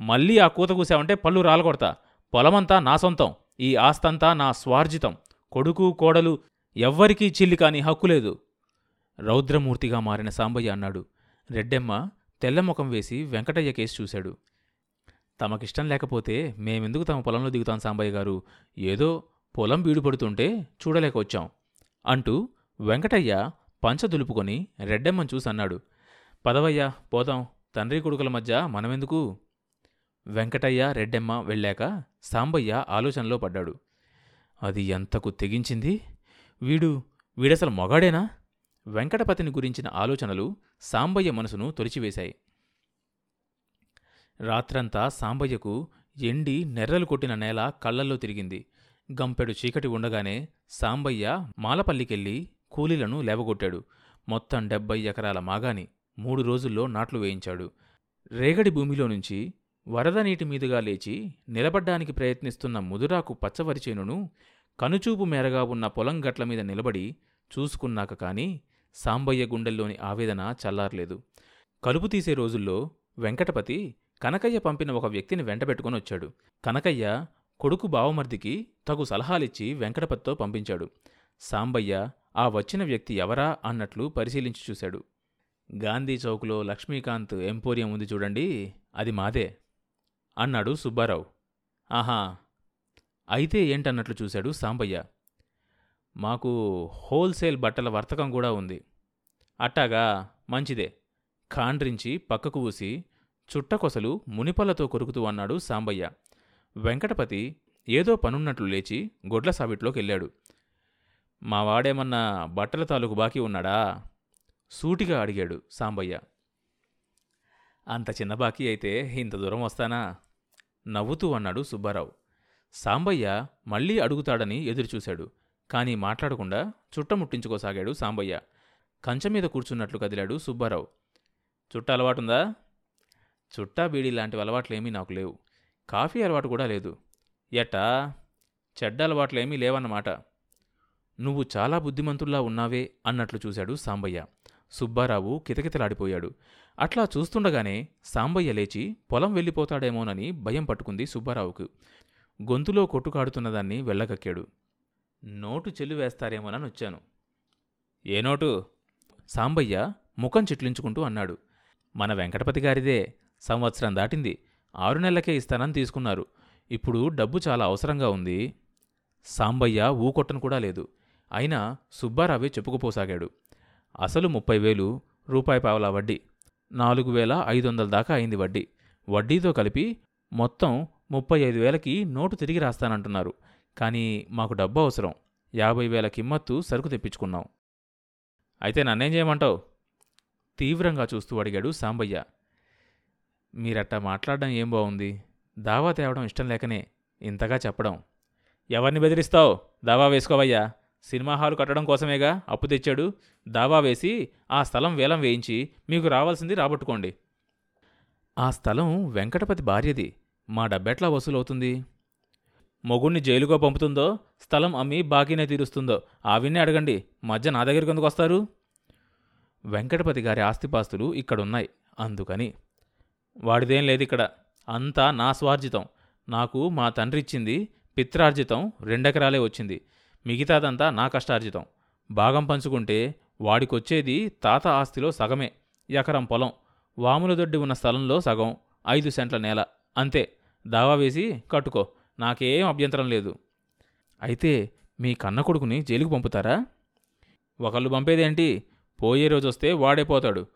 మళ్ళీ ఆ కూత కూసావంటే పళ్ళు రాలగొడతా. పొలమంతా నా సొంతం. ఈ ఆస్తంతా నా స్వార్జితం. కొడుకు కోడలు ఎవ్వరికీ చిల్లి కాని హక్కు లేదు. రౌద్రమూర్తిగా మారిన సాంబయ్య అన్నాడు. రెడ్డెమ్మ తెల్లముఖం వేసి వెంకటయ్య కేసు చూశాడు. తమకిష్టం లేకపోతే మేమెందుకు తమ పొలంలో దిగుతాం సాంబయ్య గారు? ఏదో పొలం బీడుపడుతుంటే చూడలేక వచ్చాం అంటూ వెంకటయ్య పంచ దులుపుకొని రెడ్డెమ్మను చూసి అన్నాడు పదవయ్య పోదాం. తండ్రి కొడుకుల మధ్య మనమెందుకు? వెంకటయ్య రెడ్డెమ్మ వెళ్ళాక సాంబయ్య ఆలోచనలో పడ్డాడు. అది ఎంతకు తెగించింది? వీడు వీడసలు మొగాడేనా? వెంకటపతిని గురించిన ఆలోచనలు సాంబయ్య మనసును తొలిచివేశాయి. రాత్రంతా సాంబయ్యకు ఎండి నెర్రలు కొట్టిన నేల కళ్ళల్లో తిరిగింది. గంపెడు చీకటి ఉండగానే సాంబయ్య మాలపల్లికెళ్ళి కూలీలను లేవగొట్టాడు. మొత్తం డెబ్బై ఎకరాల మాగాని మూడు రోజుల్లో నాట్లు వేయించాడు. రేగడి భూమిలో నుంచి వరద నీటి మీదుగా లేచి నిలబడ్డానికి ప్రయత్నిస్తున్న ముదురాకు పచ్చవరిచేనును కనుచూపు మేరగా ఉన్న పొలం గట్ల మీద నిలబడి చూసుకున్నాక కాని సాంబయ్య గుండెల్లోని ఆవేదన చల్లారలేదు. కలుపు తీసే రోజుల్లో వెంకటపతి కనకయ్య పంపిన ఒక వ్యక్తిని వెంటబెట్టుకుని వచ్చాడు. కనకయ్య కొడుకు బావమర్దికి తగు సలహాలిచ్చి వెంకటపతితో పంపించాడు. సాంబయ్య ఆ వచ్చిన వ్యక్తి ఎవరా? అన్నట్లు పరిశీలించి చూశాడు. గాంధీ చౌక్లో లక్ష్మీకాంత్ ఎంపోరియం ఉంది చూడండి అది మాదే. అన్నాడు సుబ్బారావు. ఆహా అయితే ఏంటన్నట్లు చూశాడు సాంబయ్య. మాకు హోల్సేల్ బట్టల వర్తకం కూడా ఉంది. అట్టాగా మంచిదే. ఖాండ్రించి పక్కకు ఊసి చుట్టకొసలు మునిపల్లతో కొరుకుతూ అన్నాడు సాంబయ్య. వెంకటపతి ఏదో పనున్నట్లు లేచి గొడ్ల సావిట్లోకెళ్ళాడు. మా వాడేమన్నా బట్టల తాలూకు బాకీ ఉన్నాడా? సూటిగా అడిగాడు సాంబయ్య. అంత చిన్న బాకీ అయితే ఇంత దూరం వస్తానా? నవ్వుతూ అన్నాడు సుబ్బారావు. సాంబయ్య మళ్ళీ అడుగుతాడని ఎదురుచూశాడు. కానీ మాట్లాడకుండా చుట్టముట్టించుకోసాగాడు సాంబయ్య. కంచె మీద కూర్చున్నట్లు కదిలాడు సుబ్బారావు. చుట్ట అలవాటుందా? చుట్టా బీడీ లాంటివి అలవాట్లేమీ నాకు లేవు. కాఫీ అలవాటు కూడా లేదు. ఎట్టా? చెడ్డ అలవాట్లేమీ లేవన్నమాట. నువ్వు చాలా బుద్ధిమంతుల్లా ఉన్నావే అన్నట్లు చూశాడు సాంబయ్య. సుబ్బారావు కితకితలాడిపోయాడు. అట్లా చూస్తుండగానే సాంబయ్య లేచి పొలం వెళ్ళిపోతాడేమోనని భయం పట్టుకుంది సుబ్బారావుకు. గొంతులో కొట్టుకాడుతున్నదాన్ని వెళ్ళగక్కాడు. నోటు చెల్లు వేస్తారేమోనని వచ్చాను. ఏ నోటు? సాంబయ్య ముఖం చిట్లించుకుంటూ అన్నాడు. మన వెంకటపతి గారిదే. సంవత్సరం దాటింది. ఆరు నెలలకే ఇస్తానని తీసుకున్నారు. ఇప్పుడు డబ్బు చాలా అవసరంగా ఉంది. సాంబయ్య ఊకొట్టను కూడా లేదు. అయినా సుబ్బారావే చెప్పుకుపోసాగాడు. అసలు ముప్పై వేలు రూపాయి పావలా వడ్డీ. నాలుగు వేల ఐదు వందల దాకా అయింది వడ్డీ. వడ్డీతో కలిపి మొత్తం ముప్పై ఐదు వేలకి నోటు తిరిగి రాస్తానంటున్నారు. కానీ మాకు డబ్బు అవసరం. యాభై వేల కిమ్మత్తు సరుకు తెప్పించుకున్నాం. అయితే నన్నేం చేయమంటావు? తీవ్రంగా చూస్తూ అడిగాడు సాంబయ్య. మీరట్టా మాట్లాడడం ఏం బాగుంది దావా తేవడం ఇష్టం లేకనే ఇంతగా చెప్పడం. ఎవరిని బెదిరిస్తావు? దావా వేసుకోవయ్యా. సినిమా హాలు కట్టడం కోసమేగా అప్పు తెచ్చాడు. దావా వేసి ఆ స్థలం వేలం వేయించి మీకు రావాల్సింది రాబట్టుకోండి. ఆ స్థలం వెంకటపతి భార్యది. మా డబ్బెట్లా వసూలవుతుంది? మొగుణ్ణి జైలుగా పంపుతుందో స్థలం అమ్మి బాకీనే తీరుస్తుందో ఆవిన్నే అడగండి. మధ్య నా దగ్గరికి ఎందుకు వస్తారు? వెంకటపతి గారి ఆస్తిపాస్తులు ఇక్కడున్నాయి. అందుకని. వాడిదేం లేదు ఇక్కడ. అంతా నా స్వార్జితం. నాకు మా తండ్రి ఇచ్చింది పిత్రార్జితం రెండెకరాలే వచ్చింది. మిగతాదంతా నా కష్టార్జితం. భాగం పంచుకుంటే వాడికొచ్చేది తాత ఆస్తిలో సగమే ఎకరం పొలం. వాముల దొడ్డి ఉన్న స్థలంలో సగం ఐదు సెంట్ల నేల. అంతే దావా వేసి కట్టుకో నాకేం అభ్యంతరం లేదు. అయితే మీ కన్న కొడుకుని జైలుకు పంపుతారా? ఒకళ్ళు పంపేదేంటి? పోయే రోజు వస్తే వాడే పోతాడు.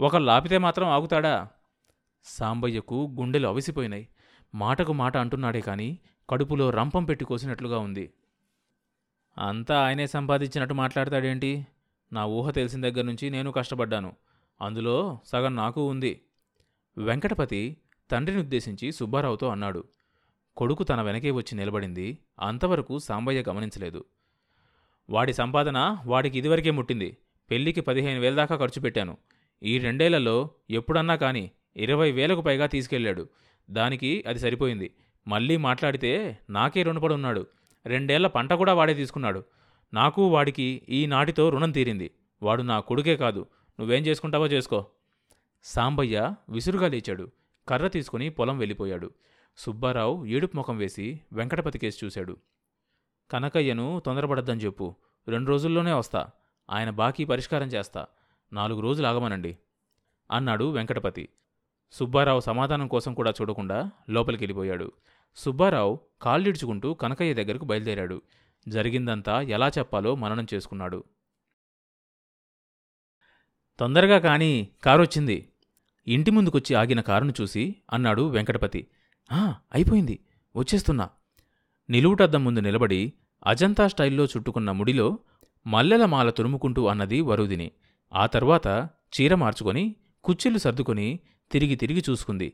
ఒకళ్ళు ఆపితే మాత్రం ఆగుతాడా? సాంబయ్యకు గుండెలు అవిసిపోయినాయి. మాటకు మాట అంటున్నాడే కానీ కడుపులో రంపం పెట్టి కోసినట్లుగా ఉంది. అంతా ఆయనే సంపాదించినట్టు మాట్లాడతాడేంటి? నా ఊహ తెలిసిన దగ్గర నుంచి నేను కష్టపడ్డాను. అందులో సగం నాకు ఉంది. వెంకటపతి తండ్రిని ఉద్దేశించి సుబ్బారావుతో అన్నాడు. కొడుకు తన వెనకే వచ్చి నిలబడింది. అంతవరకు సాంబయ్య గమనించలేదు. వాడి సంపాదన వాడికి ఇదివరకే ముట్టింది. పెళ్ళికి పదిహేను వేల దాకా ఖర్చు పెట్టాను. ఈ రెండేళ్ళలో ఎప్పుడన్నా కానీ ఇరవై వేలకు పైగా తీసుకెళ్ళాడు. దానికి అది సరిపోయింది. మళ్ళీ మాట్లాడితే నాకే రుణపడున్నాడు ఉన్నాడు. రెండేళ్ళ పంట కూడా వాడే తీసుకున్నాడు. నాకు వాడికి ఈ నాటితో రుణం తీరింది. వాడు నా కొడుకే కాదు. నువ్వేం చేసుకుంటావో చేసుకో. సాంబయ్య విసురుగా లేచాడు. కర్ర తీసుకుని పొలం వెళ్ళిపోయాడు. సుబ్బారావు ఏడుపు ముఖం వేసి వెంకటపతి కేసు చూశాడు. కనకయ్యను తొందరపడద్దని చెప్పు. రెండు రోజుల్లోనే వస్తా. ఆయన బాకీ పరిష్కారం చేస్తా. నాలుగు రోజులు ఆగమనండి. అన్నాడు వెంకటపతి. సుబ్బారావు సమాధానం కోసం కూడా చూడకుండా లోపలికి వెళ్ళిపోయాడు సుబ్బారావు కాళ్ళిడుచుకుంటూ కనకయ్య దగ్గరకు బయలుదేరాడు. జరిగిందంతా ఎలా చెప్పాలో మననం చేసుకున్నాడు. తొందరగా కాని కారొచ్చింది ఇంటి ముందుకొచ్చి ఆగిన కారును చూసి అన్నాడు వెంకటపతి. "ఆ, అయిపోయింది. వచ్చేస్తున్నా. నిలువుటద్దం ముందు నిలబడి అజంతా స్టైల్లో చుట్టుకున్న ముడిలో మల్లెల మాల తురుముకుంటూ అన్నది వరుదిని. ఆ తర్వాత చీర మార్చుకొని కుచ్చిళ్ళు సర్దుకొని తిరిగి తిరిగి చూసుకుంది.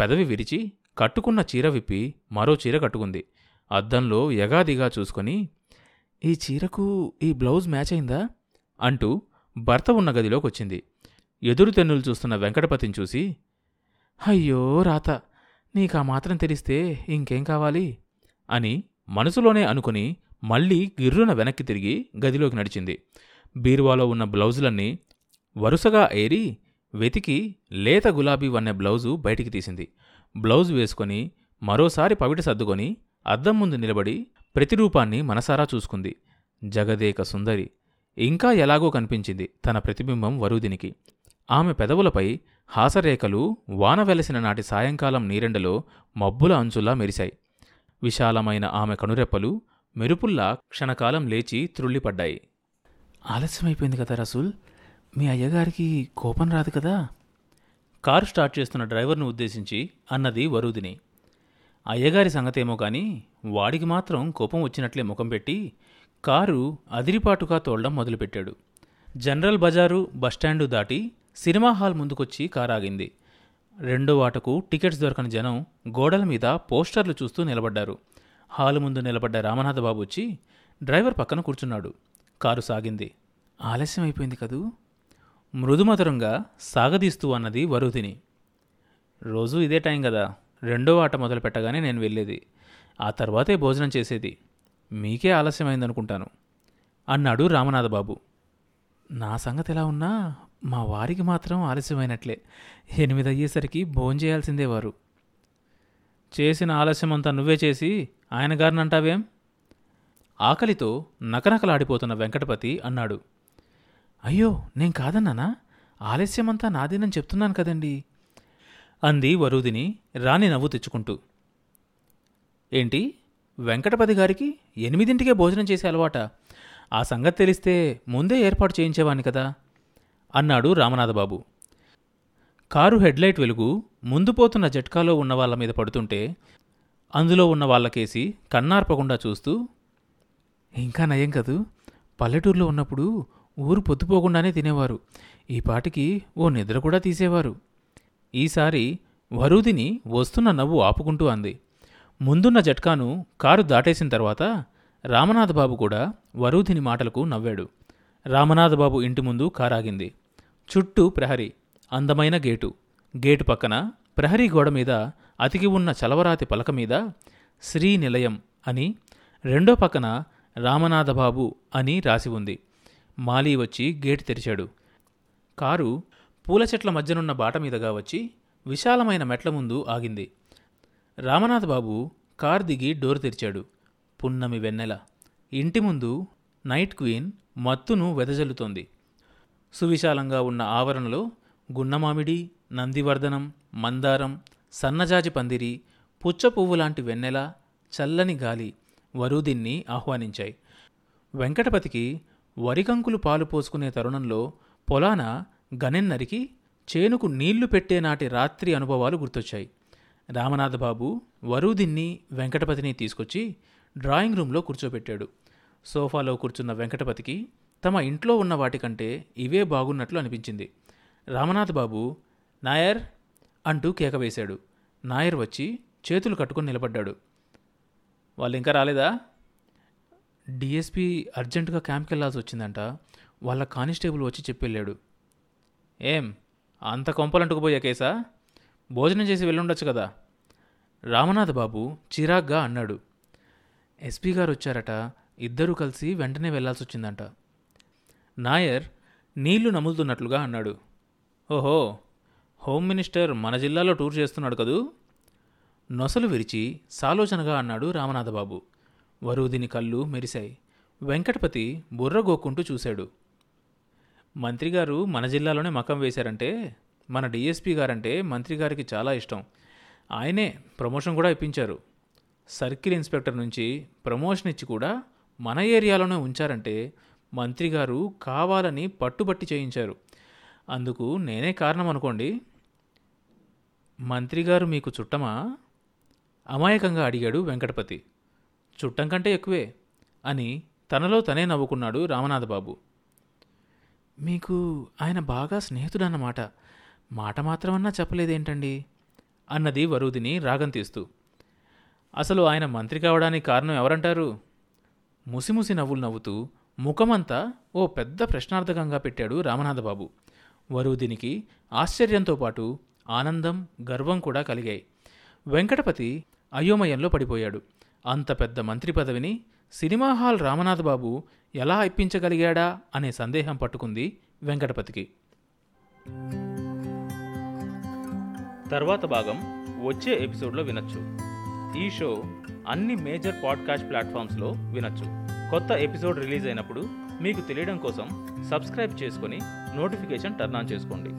పెదవి విరిచి కట్టుకున్న చీర విప్పి మరో చీర కట్టుకుంది. అద్దంలో యగాదిగా చూసుకొని ఈ చీరకు ఈ బ్లౌజ్ మ్యాచ్ అయిందా? అంటూ భర్త ఉన్న గదిలోకొచ్చింది. ఎదురు తెన్నులు చూస్తున్న వెంకటపతిని చూసి అయ్యో రాత నీకా మాత్రం తెలిస్తే ఇంకేం కావాలి? అని మనసులోనే అనుకుని మళ్ళీ గిర్రున వెనక్కి తిరిగి గదిలోకి నడిచింది. బీరువాలో ఉన్న బ్లౌజులన్నీ వరుసగా ఏరి వెతికి లేత గులాబీ వన్నె బ్లౌజు బయటికి తీసింది. బ్లౌజ్ వేసుకొని మరోసారి పవిట సర్దుకొని అద్దం ముందు నిలబడి ప్రతిరూపాన్ని మనసారా చూసుకుంది. జగదేక సుందరి. ఇంకా ఎలాగో కనిపించింది తన ప్రతిబింబం వరుదినికి. ఆమె పెదవులపై హాసరేఖలు వాన వెలసిన నాటి సాయంకాలం నీరెండలో మబ్బుల అంచులా మెరిశాయి. విశాలమైన ఆమె కనురెప్పలు మెరుపుల్లా క్షణకాలం లేచి త్రుళ్ళిపడ్డాయి. ఆలస్యమైపోయింది కదా రసూల్? మీ అయ్యగారికి కోపం రాదు కదా? కారు స్టార్ట్ చేస్తున్న డ్రైవర్ను ఉద్దేశించి అన్నది వరుదిని. అయ్యగారి సంగతేమో కానీ వాడికి మాత్రం కోపం వచ్చినట్లే ముఖం పెట్టి కారు అదిరిపాటుగా తోలడం మొదలుపెట్టాడు. జనరల్ బజారు బస్టాండు దాటి సినిమా హాల్ ముందుకొచ్చి కారాగింది. రెండో వాటకు టికెట్స్ దొరకని జనం గోడల మీద పోస్టర్లు చూస్తూ నిలబడ్డారు. హాలు ముందు నిలబడ్డ రామనాథబాబు వచ్చి డ్రైవర్ పక్కన కూర్చున్నాడు. కారు సాగింది. ఆలస్యం అయిపోయింది కదూ? మృదుమధురంగా సాగదీస్తూ అన్నది వరుదిని రోజూ ఇదే టైం కదా రెండో ఆట మొదలు పెట్టగానే నేను వెళ్ళేది. ఆ తర్వాతే భోజనం చేసేది. మీకే ఆలస్యమైందనుకుంటాను. అన్నాడు రామనాథబాబు. నా సంగతి ఎలా ఉన్నా మా వారికి మాత్రం ఆలస్యమైనట్లే. ఎనిమిది అయ్యేసరికి భోంచేయాల్సిందే వారు. చేసిన ఆలస్యమంతా నువ్వే చేసి ఆయన గారిని అంటావేం ఆకలితో నకనకలాడిపోతున్న వెంకటపతి అన్నాడు. అయ్యో నేను కాదన్నానా? ఆలస్యమంతా నాదేనని చెప్తున్నాను కదండి. అంది వరుదిని రాణి నవ్వు తెచ్చుకుంటూ. ఏంటి? వెంకటపతి గారికి ఎనిమిదింటికే భోజనం చేసే అలవాట. ఆ సంగతి తెలిస్తే ముందే ఏర్పాటు చేయించేవాణ్ణి కదా? అన్నాడు రామనాథబాబు. కారు హెడ్లైట్ వెలుగు ముందు పోతున్న జట్కాలో ఉన్న వాళ్ళ మీద పడుతుంటే అందులో ఉన్న వాళ్ళకేసి కన్నార్పకుండా చూస్తూ ఇంకా నయం కదూ? పల్లెటూరులో ఉన్నప్పుడు ఊరు పొద్దుపోకుండానే తినేవారు. ఈ పాటికి ఓ నిద్ర కూడా తీసేవారు. ఈసారి వరూదిని వస్తున్న నవ్వు ఆపుకుంటూ అంది. ముందున్న జట్కాను కారు దాటేసిన తర్వాత రామనాథబాబు కూడా వరూధిని మాటలకు నవ్వాడు. రామనాథబాబు ఇంటి ముందు కారాగింది. చుట్టూ ప్రహరీ అందమైన గేటు. గేటు పక్కన ప్రహరీ గోడ మీద అతికి ఉన్న చలవరాతి పలక మీద శ్రీ నిలయం అని రెండో పక్కన రామనాథబాబు అని రాసి ఉంది. మాలీ వచ్చి గేటు తెరిచాడు. కారు పూల చెట్ల మధ్యనున్న బాట మీదగా వచ్చి విశాలమైన మెట్ల ముందు ఆగింది. రామనాథబాబు కార్ దిగి డోర్ తెరిచాడు. పున్నమి వెన్నెల. ఇంటి ముందు నైట్ క్వీన్ మత్తును వెదజల్లుతోంది. సువిశాలంగా ఉన్న ఆవరణలో గున్నమామిడి నందివర్ధనం మందారం సన్నజాజి పందిరి పుచ్చ పువ్వు లాంటి వెన్నెల చల్లని గాలి వరుదిన్ని ఆహ్వానించాయి. వెంకటపతికి వరికంకులు పాలు పోసుకునే తరుణంలో పొలాన గనెన్నరికి చేనుకు నీళ్ళు పెట్టే నాటి రాత్రి అనుభవాలు గుర్తొచ్చాయి. రామనాథబాబు వరుదిన్ని వెంకటపతిని తీసుకొచ్చి డ్రాయింగ్ రూంలో కూర్చోబెట్టాడు. సోఫాలో కూర్చున్న వెంకటపతికి తమ ఇంట్లో ఉన్న వాటికంటే ఇవే బాగున్నట్లు అనిపించింది. రామనాథబాబు నాయర్ అంటూ కేక వేశాడు. నాయర్ వచ్చి చేతులు కట్టుకుని నిలబడ్డాడు. వాళ్ళు ఇంకా రాలేదా? డిఎస్పీ అర్జెంటుగా క్యాంప్కి వెళ్ళాల్సి వచ్చిందంట. వాళ్ళ కానిస్టేబుల్ వచ్చి చెప్పెళ్ళాడు. ఏం? అంత కొంపలంటుకుపోయా కేసా? భోజనం చేసి వెళ్ళుండొచ్చు కదా. రామనాథ్ బాబు చిరాగ్గా అన్నాడు. ఎస్పీ గారు వచ్చారట. ఇద్దరూ కలిసి వెంటనే వెళ్ళాల్సి వచ్చిందంట. నాయర్ నీళ్ళు నములుతున్నట్లుగా అన్నాడు. ఓహో హోమ్ మినిస్టర్ మన జిల్లాలో టూర్ చేస్తున్నాడు కదూ? నొసలు విరిచి సాలోచనగా అన్నాడు రామనాథబాబు వరుదిని కళ్ళు మెరిశాయి. వెంకటపతి బుర్రగోక్కుంటూ చూశాడు. మంత్రిగారు మన జిల్లాలోనే మకం వేశారంటే మన డిఎస్పీ గారంటే మంత్రి గారికి చాలా ఇష్టం. ఆయనే ప్రమోషన్ కూడా ఇప్పించారు. సర్కిల్ ఇన్స్పెక్టర్ నుంచి ప్రమోషన్ ఇచ్చి కూడా మన ఏరియాలోనే ఉంచారంటే మంత్రి గారు కావాలని పట్టుబట్టి చేయించారు. అందుకు నేనే కారణం అనుకోండి మంత్రి గారు మీకు చుట్టమా? అమాయకంగా అడిగాడు వెంకటపతి. చుట్టం కంటే ఎక్కువే అని తనలో తనే నవ్వుకున్నాడు రామనాథబాబు. మీకు ఆయన బాగా స్నేహితుడన్నమాట. మాట మాత్రమన్నా చెప్పలేదేంటండి? అన్నది వరుదిని రాగం తీస్తూ. అసలు ఆయన మంత్రి కావడానికి కారణం ఎవరంటారు? ముసిముసి నవ్వులు నవ్వుతూ ముఖమంతా ఓ పెద్ద ప్రశ్నార్థకంగా పెట్టాడు రామనాథబాబు. వరుదినికి ఆశ్చర్యంతో పాటు ఆనందం గర్వం కూడా కలిగాయి. వెంకటపతి అయోమయంలో పడిపోయాడు. అంత పెద్ద మంత్రి పదవిని సినిమా హాల్ రామనాథబాబు ఎలా ఇప్పించగలిగాడా అనే సందేహం పట్టుకుంది వెంకటపతికి. తర్వాత భాగం వచ్చే ఎపిసోడ్లో వినొచ్చు. ఈ షో అన్ని మేజర్ పాడ్కాస్ట్ ప్లాట్ఫామ్స్లో వినొచ్చు. కొత్త ఎపిసోడ్ రిలీజ్ అయినప్పుడు మీకు తెలియడం కోసం సబ్స్క్రైబ్ చేసుకొని నోటిఫికేషన్ టర్న్ ఆన్ చేసుకోండి.